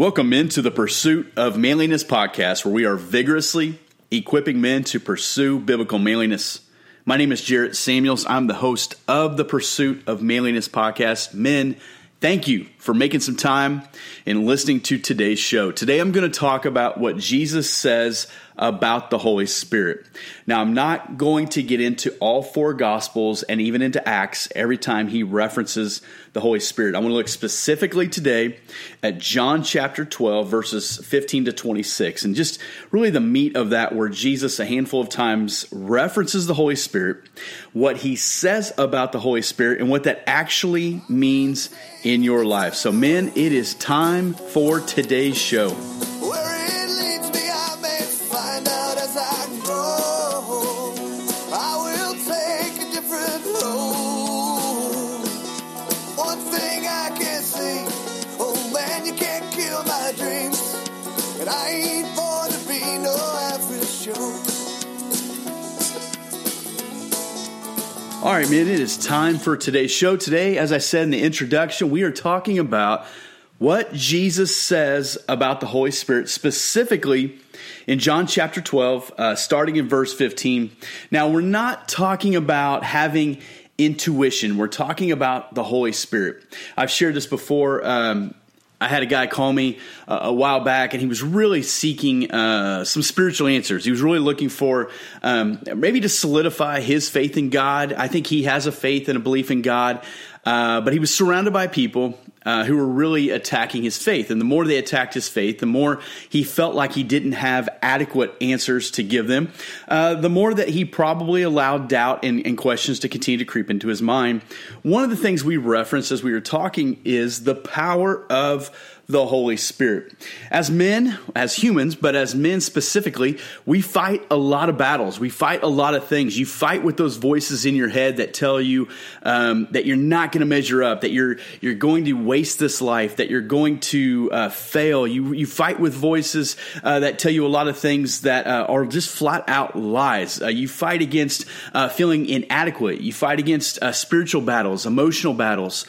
Welcome into the Pursuit of Manliness podcast, where we are vigorously equipping men to pursue biblical manliness. My name is Jarrett Samuels. I'm the host of the Pursuit of Manliness podcast. Men, thank you for making some time and listening to today's show. Today, I'm going to talk about what Jesus says about the Holy Spirit. Now, I'm not going to get into all four Gospels and even into Acts every time he references the Holy Spirit. I want to look specifically today at John chapter 12, verses 15 to 26, and just really the meat of that, where Jesus a handful of times references the Holy Spirit, what he says about the Holy Spirit, and what that actually means in your life. So, men, it is time for today's show. All right, man, it is time for today's show. Today, as I said in the introduction, we are talking about what Jesus says about the Holy Spirit, specifically in John chapter 12, uh, starting in verse 15. Now, we're not talking about having intuition, we're talking about the Holy Spirit. I've shared this before. Um, I had a guy call me uh, a while back, and he was really seeking uh, some spiritual answers. He was really looking for um, maybe to solidify his faith in God. I think he has a faith and a belief in God, uh, but he was surrounded by people uh, who were really attacking his faith. And the more they attacked his faith, the more he felt like he didn't have adequate answers to give them, uh, the more that he probably allowed doubt and, and, questions to continue to creep into his mind. One of the things we referenced as we were talking is the power of the Holy Spirit. As men, as humans, but as men specifically, we fight a lot of battles. We fight a lot of things. You fight with those voices in your head that tell you um, that you're not going to measure up, that you're you're going to waste this life, that you're going to uh, fail. You you fight with voices uh, that tell you a lot of things that uh, are just flat out lies. Uh, you fight against uh, feeling inadequate. You fight against uh, spiritual battles, emotional battles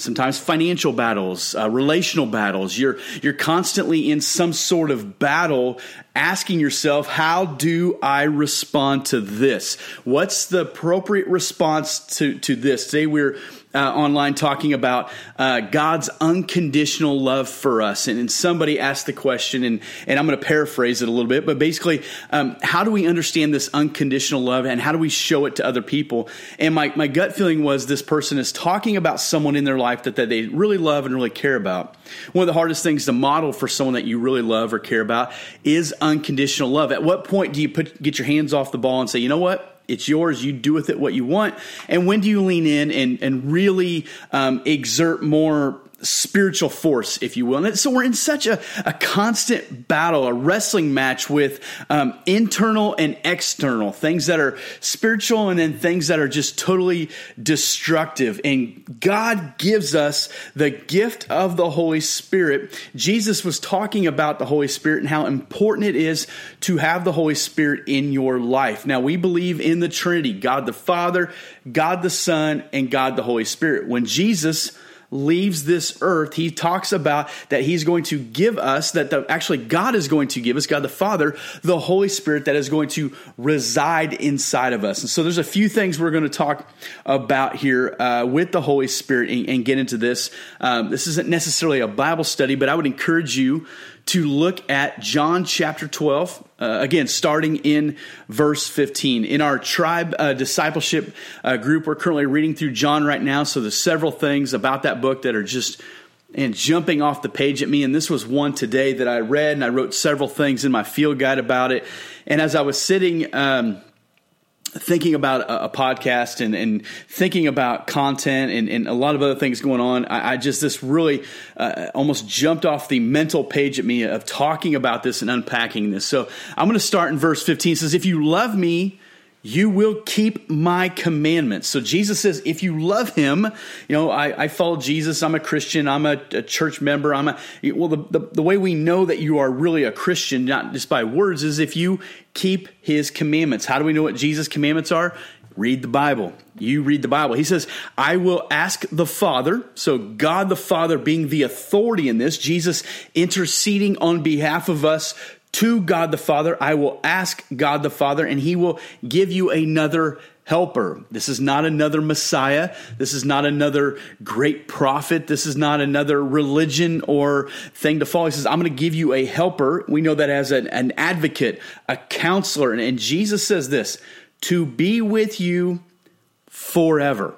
sometimes financial battles, uh, relational battles. You're you're constantly in some sort of battle, asking yourself, "How do I respond to this? What's the appropriate response to to this?" Today we're uh, online talking about uh, God's unconditional love for us. And, and, somebody asked the question, and, and I'm going to paraphrase it a little bit, but basically, um, how do we understand this unconditional love and how do we show it to other people? And my, my gut feeling was this person is talking about someone in their life that, that they really love and really care about. One of the hardest things to model for someone that you really love or care about is unconditional love. At what point do you put, get your hands off the ball and say, you know what? It's yours. You do with it what you want. And when do you lean in and, and really um, exert more spiritual force, if you will. And so we're in such a, a constant battle, a wrestling match with um, internal and external things that are spiritual and then things that are just totally destructive. And God gives us the gift of the Holy Spirit. Jesus was talking about the Holy Spirit and how important it is to have the Holy Spirit in your life. Now, we believe in the Trinity God the Father, God the Son, and God the Holy Spirit. When Jesus leaves this earth, he talks about that he's going to give us, that the, actually God is going to give us, God the Father, the Holy Spirit that is going to reside inside of us. And so there's a few things we're going to talk about here uh, with the Holy Spirit and, and get into this. Um, this isn't necessarily a Bible study, but I would encourage you to look at John chapter 12, uh, again, starting in verse 15. In our tribe uh, discipleship uh, group, we're currently reading through John right now, so there's several things about that book that are just and jumping off the page at me. And this was one today that I read, and I wrote several things in my field guide about it. And as I was sitting, um, thinking about a, podcast and, and, thinking about content and, and, a lot of other things going on, I, I just this really uh, almost jumped off the mental page at me of talking about this and unpacking this. So I'm going to start in verse 15. It says, "If you love me." You will keep my commandments. So Jesus says, if you love him, you know, I, I follow Jesus. I'm a Christian. I'm a, a church member. I'm a, well, the, the, the way we know that you are really a Christian, not just by words, is if you keep his commandments. How do we know what Jesus' commandments are? read the Bible. You read the Bible. He says, I will ask the Father. So, God the Father being the authority in this, Jesus interceding on behalf of us to God the Father. I will ask God the Father, and He will give you another helper. This is not another Messiah. This is not another great prophet. This is not another religion or thing to follow. He says, I'm going to give you a helper. We know that as an, an advocate, a counselor. And, and Jesus says this to be with you forever.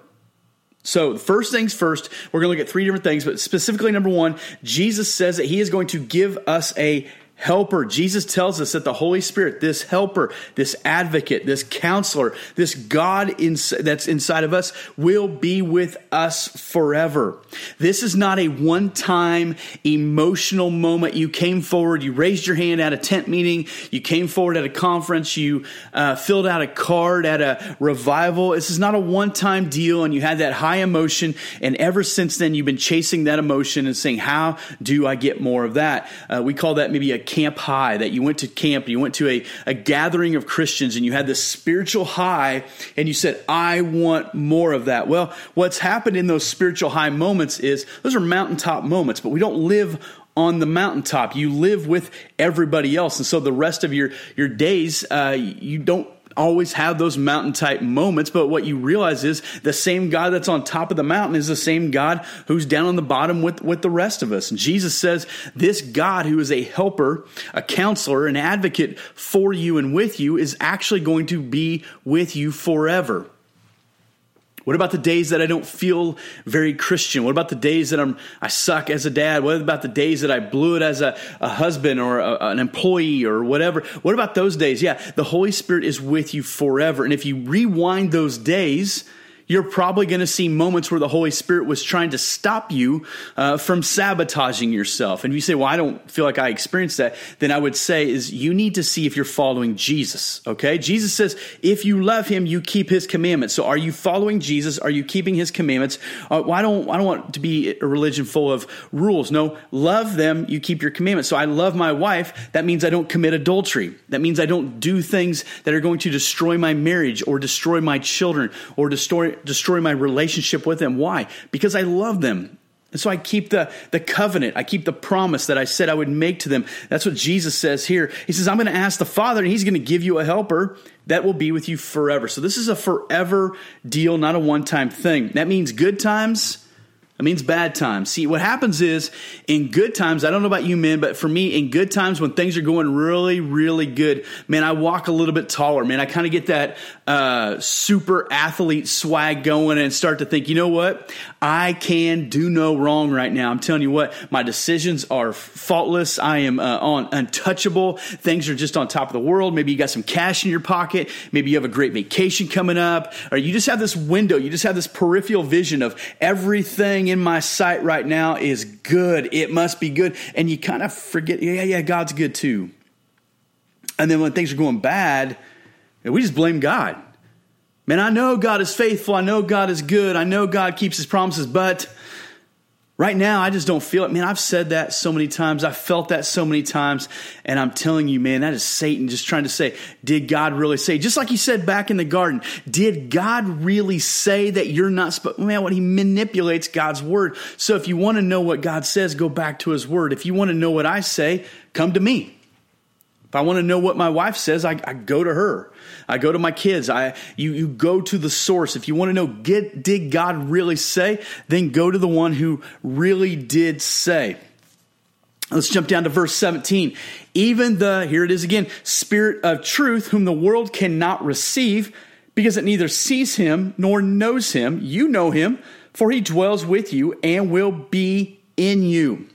So, first things first, we're going to look at three different things, but specifically, number one, Jesus says that he is going to give us a helper. Jesus tells us that the Holy Spirit, this helper, this advocate, this counselor, this God in, that's inside of us, will be with us forever. This is not a one time emotional moment. You came forward, you raised your hand at a tent meeting, you came forward at a conference, you uh, filled out a card at a revival. This is not a one time deal, and you had that high emotion, and ever since then, you've been chasing that emotion and saying, How do I get more of that? Uh, we call that maybe a camp high, that you went to camp, you went to a, a gathering of Christians and you had this spiritual high and you said, I want more of that. Well, what's happened in those spiritual high moments is those are mountaintop moments, but we don't live on the mountaintop. You live with everybody else. And so the rest of your, your days, uh, you don't always have those mountain type moments, but what you realize is the same God that's on top of the mountain is the same God who's down on the bottom with, with the rest of us. And Jesus says, This God who is a helper, a counselor, an advocate for you and with you is actually going to be with you forever. What about the days that I don't feel very Christian? What about the days that I'm I suck as a dad? What about the days that I blew it as a, a husband or a, an employee or whatever? What about those days? Yeah, the Holy Spirit is with you forever. And if you rewind those days, you're probably going to see moments where the Holy Spirit was trying to stop you uh, from sabotaging yourself. And if you say, well, I don't feel like I experienced that, then I would say is you need to see if you're following Jesus. Okay. Jesus says, if you love him, you keep his commandments. So are you following Jesus? Are you keeping his commandments? Uh, well, I don't, I don't want to be a religion full of rules. No, love them. You keep your commandments. So I love my wife. That means I don't commit adultery. That means I don't do things that are going to destroy my marriage or destroy my children or destroy, destroy my relationship with them. Why? Because I love them. And so I keep the, the covenant. I keep the promise that I said I would make to them. That's what Jesus says here. He says, I'm going to ask the Father, and He's going to give you a helper that will be with you forever. So this is a forever deal, not a one time thing. That means good times it means bad times. See, what happens is in good times, I don't know about you men, but for me, in good times when things are going really, really good, man, I walk a little bit taller, man. I kind of get that uh, super athlete swag going and start to think, you know what? I can do no wrong right now. I'm telling you what, my decisions are faultless. I am uh, on untouchable. Things are just on top of the world. Maybe you got some cash in your pocket. Maybe you have a great vacation coming up, or you just have this window. You just have this peripheral vision of everything in my sight right now is good. It must be good. And you kind of forget, yeah, yeah, God's good too. And then when things are going bad, we just blame God. Man, I know God is faithful. I know God is good. I know God keeps his promises, but Right now, I just don't feel it. Man, I've said that so many times. I've felt that so many times. And I'm telling you, man, that is Satan just trying to say, did God really say? Just like he said back in the garden, did God really say that you're not supposed, man, what he manipulates God's word. So if you want to know what God says, go back to his word. If you want to know what I say, come to me. If I want to know what my wife says, I, I, go to her. I go to my kids. I you you go to the source. If you want to know, get, did God really say? Then go to the one who really did say. Let's jump down to verse 17. Even the, here it is again, spirit of truth, whom the world cannot receive, because it neither sees him nor knows him. You know him, for he dwells with you and will be in you.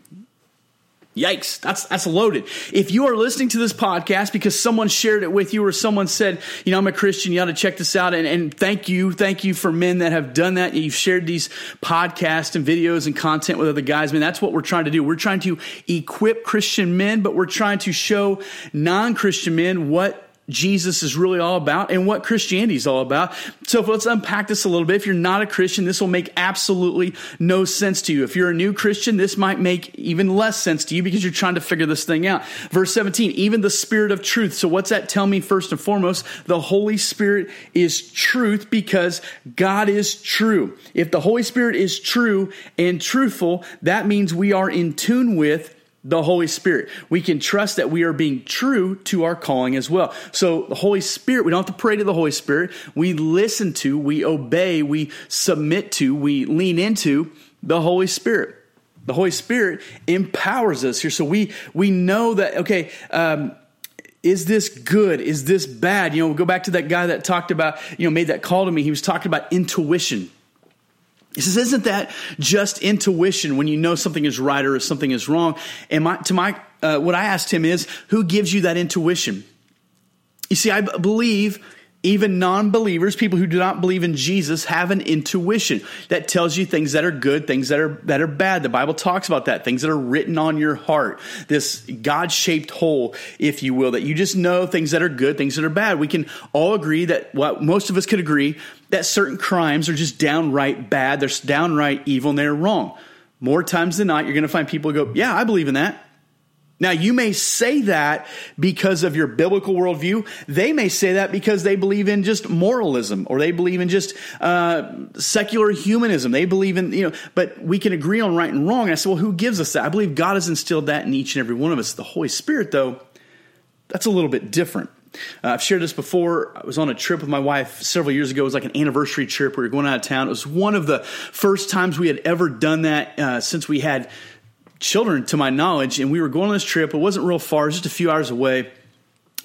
Yikes, that's that's loaded. If you are listening to this podcast because someone shared it with you or someone said, you know, I'm a Christian, you ought to check this out. And, and thank you, thank you for men that have done that. You've shared these podcasts and videos and content with other guys. Man, that's what we're trying to do. We're trying to equip Christian men, but we're trying to show non-Christian men what Jesus is really all about and what Christianity is all about. So let's unpack this a little bit. If you're not a Christian, this will make absolutely no sense to you. If you're a new Christian, this might make even less sense to you because you're trying to figure this thing out. Verse 17, even the Spirit of truth. So what's that tell me first and foremost? The Holy Spirit is truth because God is true. If the Holy Spirit is true and truthful, that means we are in tune with the Holy Spirit. We can trust that we are being true to our calling as well. So the Holy Spirit, we don't have to pray to the Holy Spirit. We listen to, we obey, we submit to, we lean into the Holy Spirit. The Holy Spirit empowers us here. So we we know that okay, um, is this good? Is this bad? You know, we'll go back to that guy that talked about, you know, made that call to me. He was talking about intuition. He says, Isn't that just intuition when you know something is right or something is wrong? And my, to my, uh, what I asked him is, Who gives you that intuition? You see, I believe even non believers, people who do not believe in Jesus, have an intuition that tells you things that are good, things that are, that are bad. The Bible talks about that, things that are written on your heart, this God shaped hole, if you will, that you just know things that are good, things that are bad. We can all agree that, well, most of us could agree that certain crimes are just downright bad, they're downright evil, and they're wrong. More times than not, you're going to find people go, Yeah, I believe in that. Now, you may say that because of your biblical worldview. They may say that because they believe in just moralism or they believe in just uh, secular humanism. They believe in, you know, but we can agree on right and wrong. And I said, well, who gives us that? I believe God has instilled that in each and every one of us. The Holy Spirit, though, that's a little bit different. Uh, I've shared this before. I was on a trip with my wife several years ago. It was like an anniversary trip. We were going out of town. It was one of the first times we had ever done that uh, since we had children, to my knowledge. And we were going on this trip. It wasn't real far, it was just a few hours away.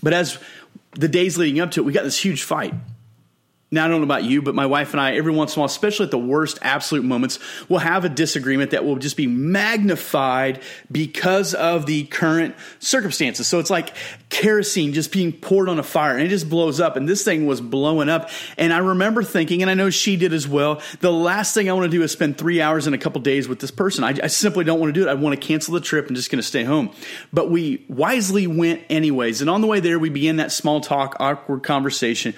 But as the days leading up to it, we got this huge fight. Now, I don't know about you, but my wife and I, every once in a while, especially at the worst absolute moments, will have a disagreement that will just be magnified because of the current circumstances. So it's like kerosene just being poured on a fire and it just blows up. And this thing was blowing up. And I remember thinking, and I know she did as well, the last thing I want to do is spend three hours in a couple days with this person. I, I simply don't want to do it. I want to cancel the trip and just going to stay home. But we wisely went anyways. And on the way there, we began that small talk, awkward conversation.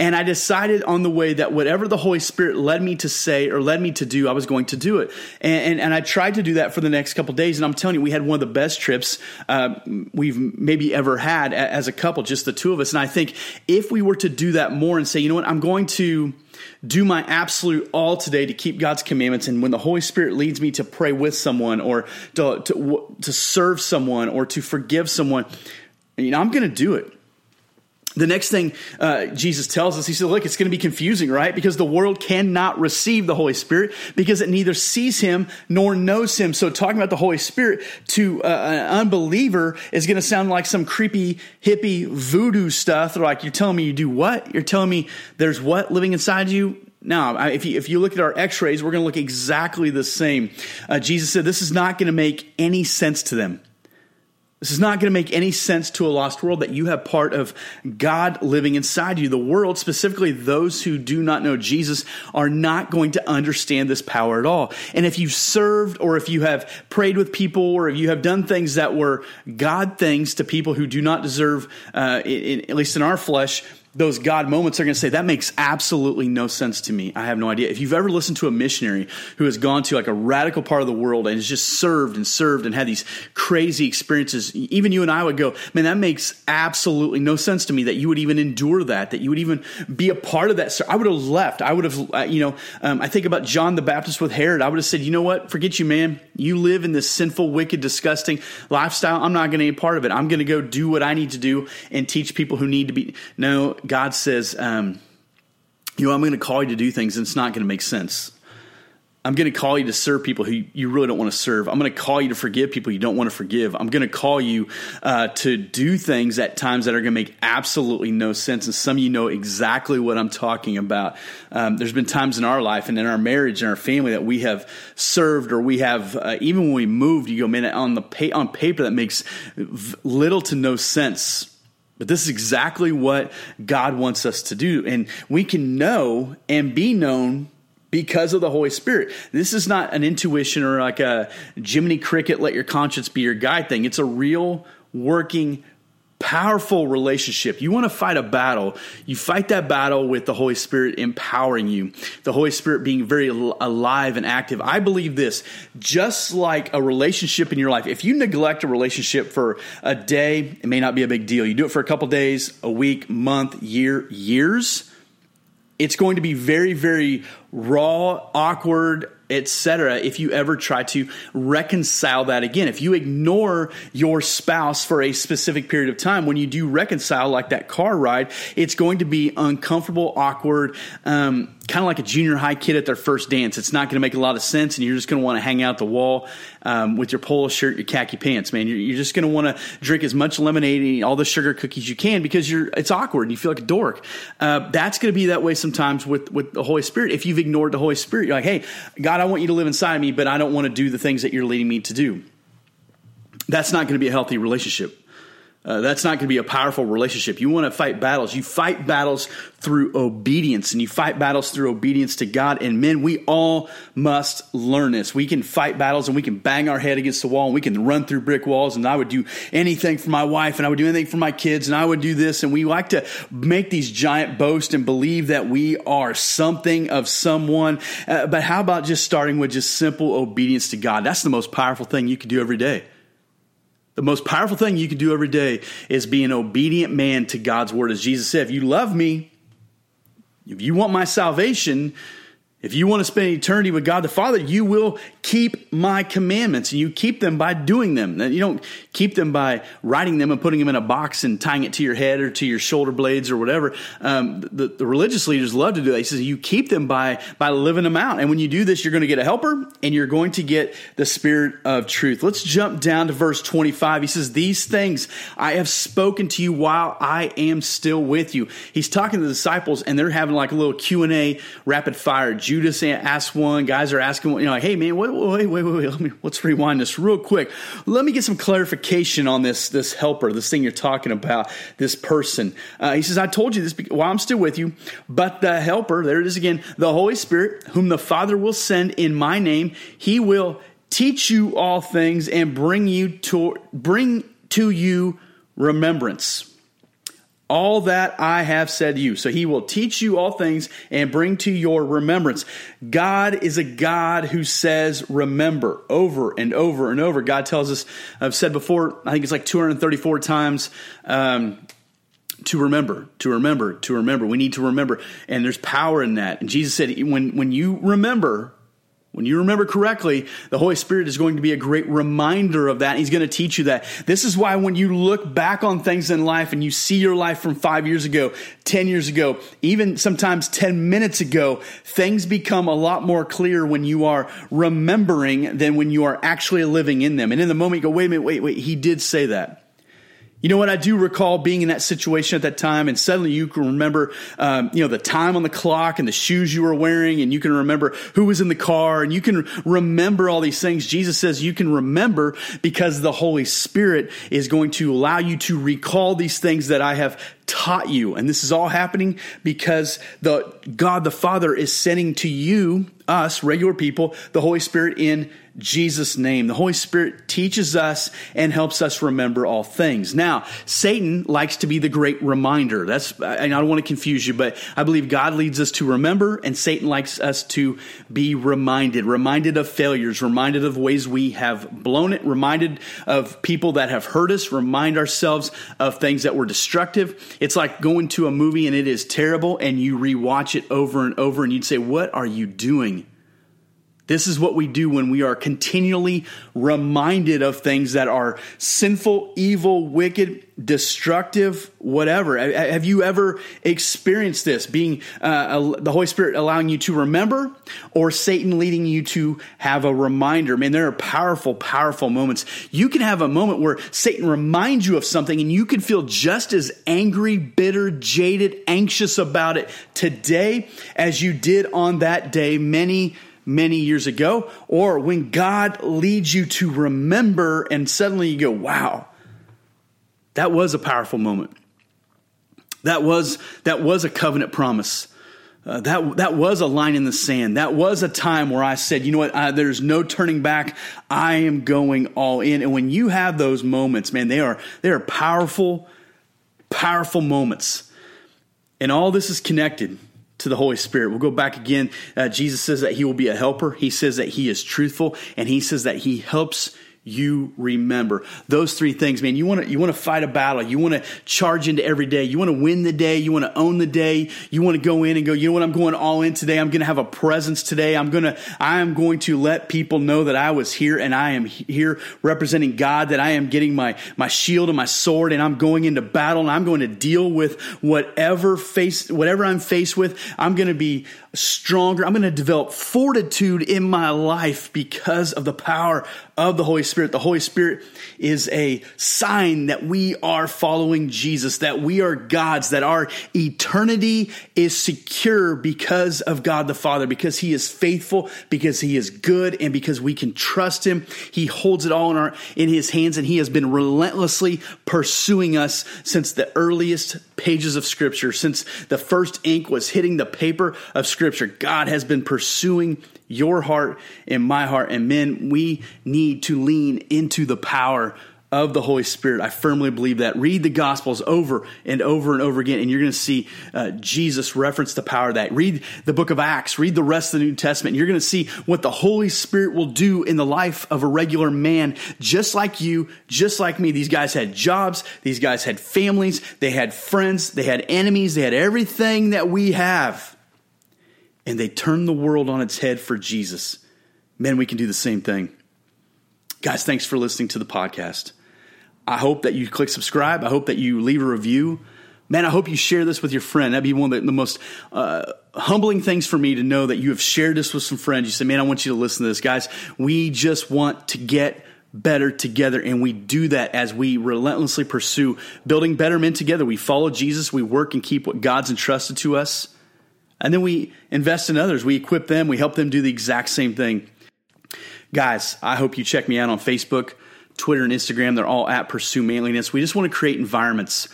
And I decided on the way that whatever the Holy Spirit led me to say or led me to do, I was going to do it. And, and, and I tried to do that for the next couple days. And I'm telling you, we had one of the best trips uh, we've maybe ever had as a couple, just the two of us. And I think if we were to do that more and say, you know what, I'm going to do my absolute all today to keep God's commandments. And when the Holy Spirit leads me to pray with someone or to, to, to serve someone or to forgive someone, you know, I'm going to do it the next thing uh, Jesus tells us, he said, Look, it's going to be confusing, right? Because the world cannot receive the Holy Spirit because it neither sees him nor knows him. So, talking about the Holy Spirit to uh, an unbeliever is going to sound like some creepy, hippie voodoo stuff. They're like, You're telling me you do what? You're telling me there's what living inside you? Now, if you, if you look at our x rays, we're going to look exactly the same. Uh, Jesus said, This is not going to make any sense to them. This is not going to make any sense to a lost world that you have part of God living inside you. The world, specifically those who do not know Jesus, are not going to understand this power at all. And if you've served or if you have prayed with people or if you have done things that were God things to people who do not deserve, uh, in, at least in our flesh, those God moments are going to say, that makes absolutely no sense to me. I have no idea. If you've ever listened to a missionary who has gone to like a radical part of the world and has just served and served and had these crazy experiences, even you and I would go, man, that makes absolutely no sense to me that you would even endure that, that you would even be a part of that. So I would have left. I would have, uh, you know, um, I think about John the Baptist with Herod. I would have said, you know what? Forget you, man. You live in this sinful, wicked, disgusting lifestyle. I'm not going to be a part of it. I'm going to go do what I need to do and teach people who need to be. No, God says, um, you know, I'm going to call you to do things and it's not going to make sense. I'm going to call you to serve people who you really don't want to serve. I'm going to call you to forgive people you don't want to forgive. I'm going to call you uh, to do things at times that are going to make absolutely no sense. And some of you know exactly what I'm talking about. Um, there's been times in our life and in our marriage and our family that we have served or we have, uh, even when we moved, you go, man, on, the pa- on paper that makes little to no sense but this is exactly what God wants us to do. And we can know and be known because of the Holy Spirit. This is not an intuition or like a Jiminy Cricket, let your conscience be your guide thing. It's a real working powerful relationship. You want to fight a battle. You fight that battle with the Holy Spirit empowering you, the Holy Spirit being very alive and active. I believe this just like a relationship in your life. If you neglect a relationship for a day, it may not be a big deal. You do it for a couple days, a week, month, year, years. It's going to be very, very raw, awkward, etc. if you ever try to reconcile that again. If you ignore your spouse for a specific period of time when you do reconcile like that car ride it's going to be uncomfortable awkward um, kind of like a junior high kid at their first dance it's not going to make a lot of sense and you're just going to want to hang out the wall um, with your polo shirt your khaki pants man you're, you're just going to want to drink as much lemonade and all the sugar cookies you can because you're it's awkward and you feel like a dork uh, that's going to be that way sometimes with with the holy spirit if you've ignored the holy spirit you're like hey god I want you to live inside of me, but I don't want to do the things that you're leading me to do. That's not going to be a healthy relationship. Uh, that's not going to be a powerful relationship. You want to fight battles. You fight battles through obedience, and you fight battles through obedience to God. And men, we all must learn this. We can fight battles and we can bang our head against the wall and we can run through brick walls. And I would do anything for my wife and I would do anything for my kids and I would do this. And we like to make these giant boasts and believe that we are something of someone. Uh, but how about just starting with just simple obedience to God? That's the most powerful thing you can do every day. The most powerful thing you can do every day is be an obedient man to God's word. As Jesus said, if you love me, if you want my salvation, if you want to spend eternity with God the Father, you will keep my commandments and you keep them by doing them. You don't keep them by writing them and putting them in a box and tying it to your head or to your shoulder blades or whatever. Um, the, the, religious leaders love to do that. He says you keep them by, by living them out. And when you do this, you're going to get a helper and you're going to get the spirit of truth. Let's jump down to verse 25. He says, these things I have spoken to you while I am still with you. He's talking to the disciples and they're having like a little Q&A rapid fire Judas asked one. Guys are asking, you know, like, hey man, wait, wait, wait, wait, wait. Let me, let's rewind this real quick. Let me get some clarification on this this helper, this thing you're talking about, this person. Uh, he says, I told you this while I'm still with you, but the helper, there it is again, the Holy Spirit, whom the Father will send in my name, he will teach you all things and bring you to bring to you remembrance all that I have said to you. So he will teach you all things and bring to your remembrance. God is a God who says, remember over and over and over. God tells us, I've said before, I think it's like 234 times, um, to remember, to remember, to remember. We need to remember. And there's power in that. And Jesus said, when, when you remember, when you remember correctly, the Holy Spirit is going to be a great reminder of that. He's going to teach you that. This is why when you look back on things in life and you see your life from five years ago, 10 years ago, even sometimes 10 minutes ago, things become a lot more clear when you are remembering than when you are actually living in them. And in the moment, you go, wait a minute, wait, wait, he did say that. You know what? I do recall being in that situation at that time, and suddenly you can remember, um, you know, the time on the clock and the shoes you were wearing, and you can remember who was in the car, and you can remember all these things. Jesus says you can remember because the Holy Spirit is going to allow you to recall these things that I have taught you. And this is all happening because the God the Father is sending to you, us, regular people, the Holy Spirit in Jesus' name. The Holy Spirit teaches us and helps us remember all things. Now, Satan likes to be the great reminder. That's, I don't want to confuse you, but I believe God leads us to remember and Satan likes us to be reminded, reminded of failures, reminded of ways we have blown it, reminded of people that have hurt us, remind ourselves of things that were destructive. It's like going to a movie and it is terrible and you rewatch it over and over and you'd say, what are you doing? This is what we do when we are continually reminded of things that are sinful, evil, wicked, destructive, whatever. Have you ever experienced this? Being uh, the Holy Spirit allowing you to remember, or Satan leading you to have a reminder? Man, there are powerful, powerful moments. You can have a moment where Satan reminds you of something, and you can feel just as angry, bitter, jaded, anxious about it today as you did on that day many many years ago, or when God leads you to remember and suddenly you go, wow, that was a powerful moment. That was, that was a covenant promise. Uh, that that was a line in the sand. That was a time where I said, you know what? I, there's no turning back. I am going all in. And when you have those moments, man, they are they are powerful powerful moments. And all this is connected to the Holy Spirit. We'll go back again. Uh, Jesus says that he will be a helper. He says that he is truthful and he says that he helps you remember. Those three things man you want to you want to fight a battle. You want to charge into every day. You want to win the day. You want to own the day. You want to go in and go you know what? I'm going all in today. I'm going to have a presence today. I'm going to i am going to let people know that i was here and i am here representing god that i am getting my my shield and my sword and i'm going into battle and i'm going to deal with whatever face whatever i'm faced with. I'm going to be stronger. I'm going to develop fortitude in my life because of the power of the Holy Spirit. The Holy Spirit is a sign that we are following Jesus, that we are God's, that our eternity is secure because of God the Father, because He is faithful, because He is good, and because we can trust Him. He holds it all in our in His hands, and He has been relentlessly pursuing us since the earliest pages of Scripture, since the first ink was hitting the paper of Scripture. God has been pursuing your heart and my heart. And men, we need to lean into the power of the Holy Spirit. I firmly believe that. Read the Gospels over and over and over again, and you're going to see uh, Jesus reference the power of that. Read the book of Acts, read the rest of the New Testament, you're going to see what the Holy Spirit will do in the life of a regular man, just like you, just like me. These guys had jobs, these guys had families, they had friends, they had enemies, they had everything that we have and they turn the world on its head for Jesus. Man, we can do the same thing. Guys, thanks for listening to the podcast. I hope that you click subscribe. I hope that you leave a review. Man, I hope you share this with your friend. That'd be one of the, most uh, humbling things for me to know that you have shared this with some friends. You say, man, I want you to listen to this. Guys, we just want to get better together. And we do that as we relentlessly pursue building better men together. We follow Jesus. We work and keep what God's entrusted to us. And then we invest in others. We equip them. We help them do the exact same thing. Guys, I hope you check me out on Facebook, Twitter, and Instagram. They're all at Pursue Manliness. We just want to create environments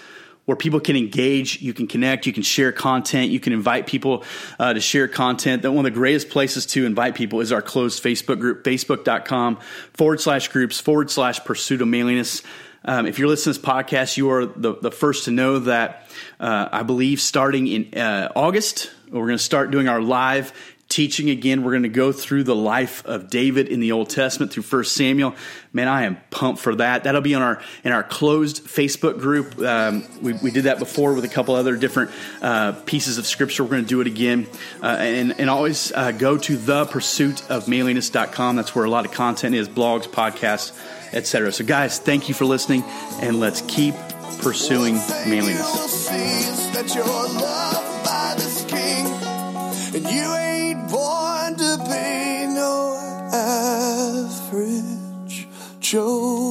where people can engage, you can connect, you can share content, you can invite people uh, to share content. That one of the greatest places to invite people is our closed Facebook group, facebook.com forward slash groups forward slash pursuit of manliness. Um, if you're listening to this podcast, you are the, the first to know that uh, I believe starting in uh, August, we're going to start doing our live teaching again. We're going to go through the life of David in the Old Testament through First Samuel. Man, I am pumped for that. That'll be on our in our closed Facebook group. Um, we, we did that before with a couple other different uh, pieces of scripture. We're going to do it again, uh, and and always uh, go to the pursuit of manliness.com. That's where a lot of content is: blogs, podcasts, etc. So, guys, thank you for listening, and let's keep pursuing manliness and you ain't born to be no average Joe.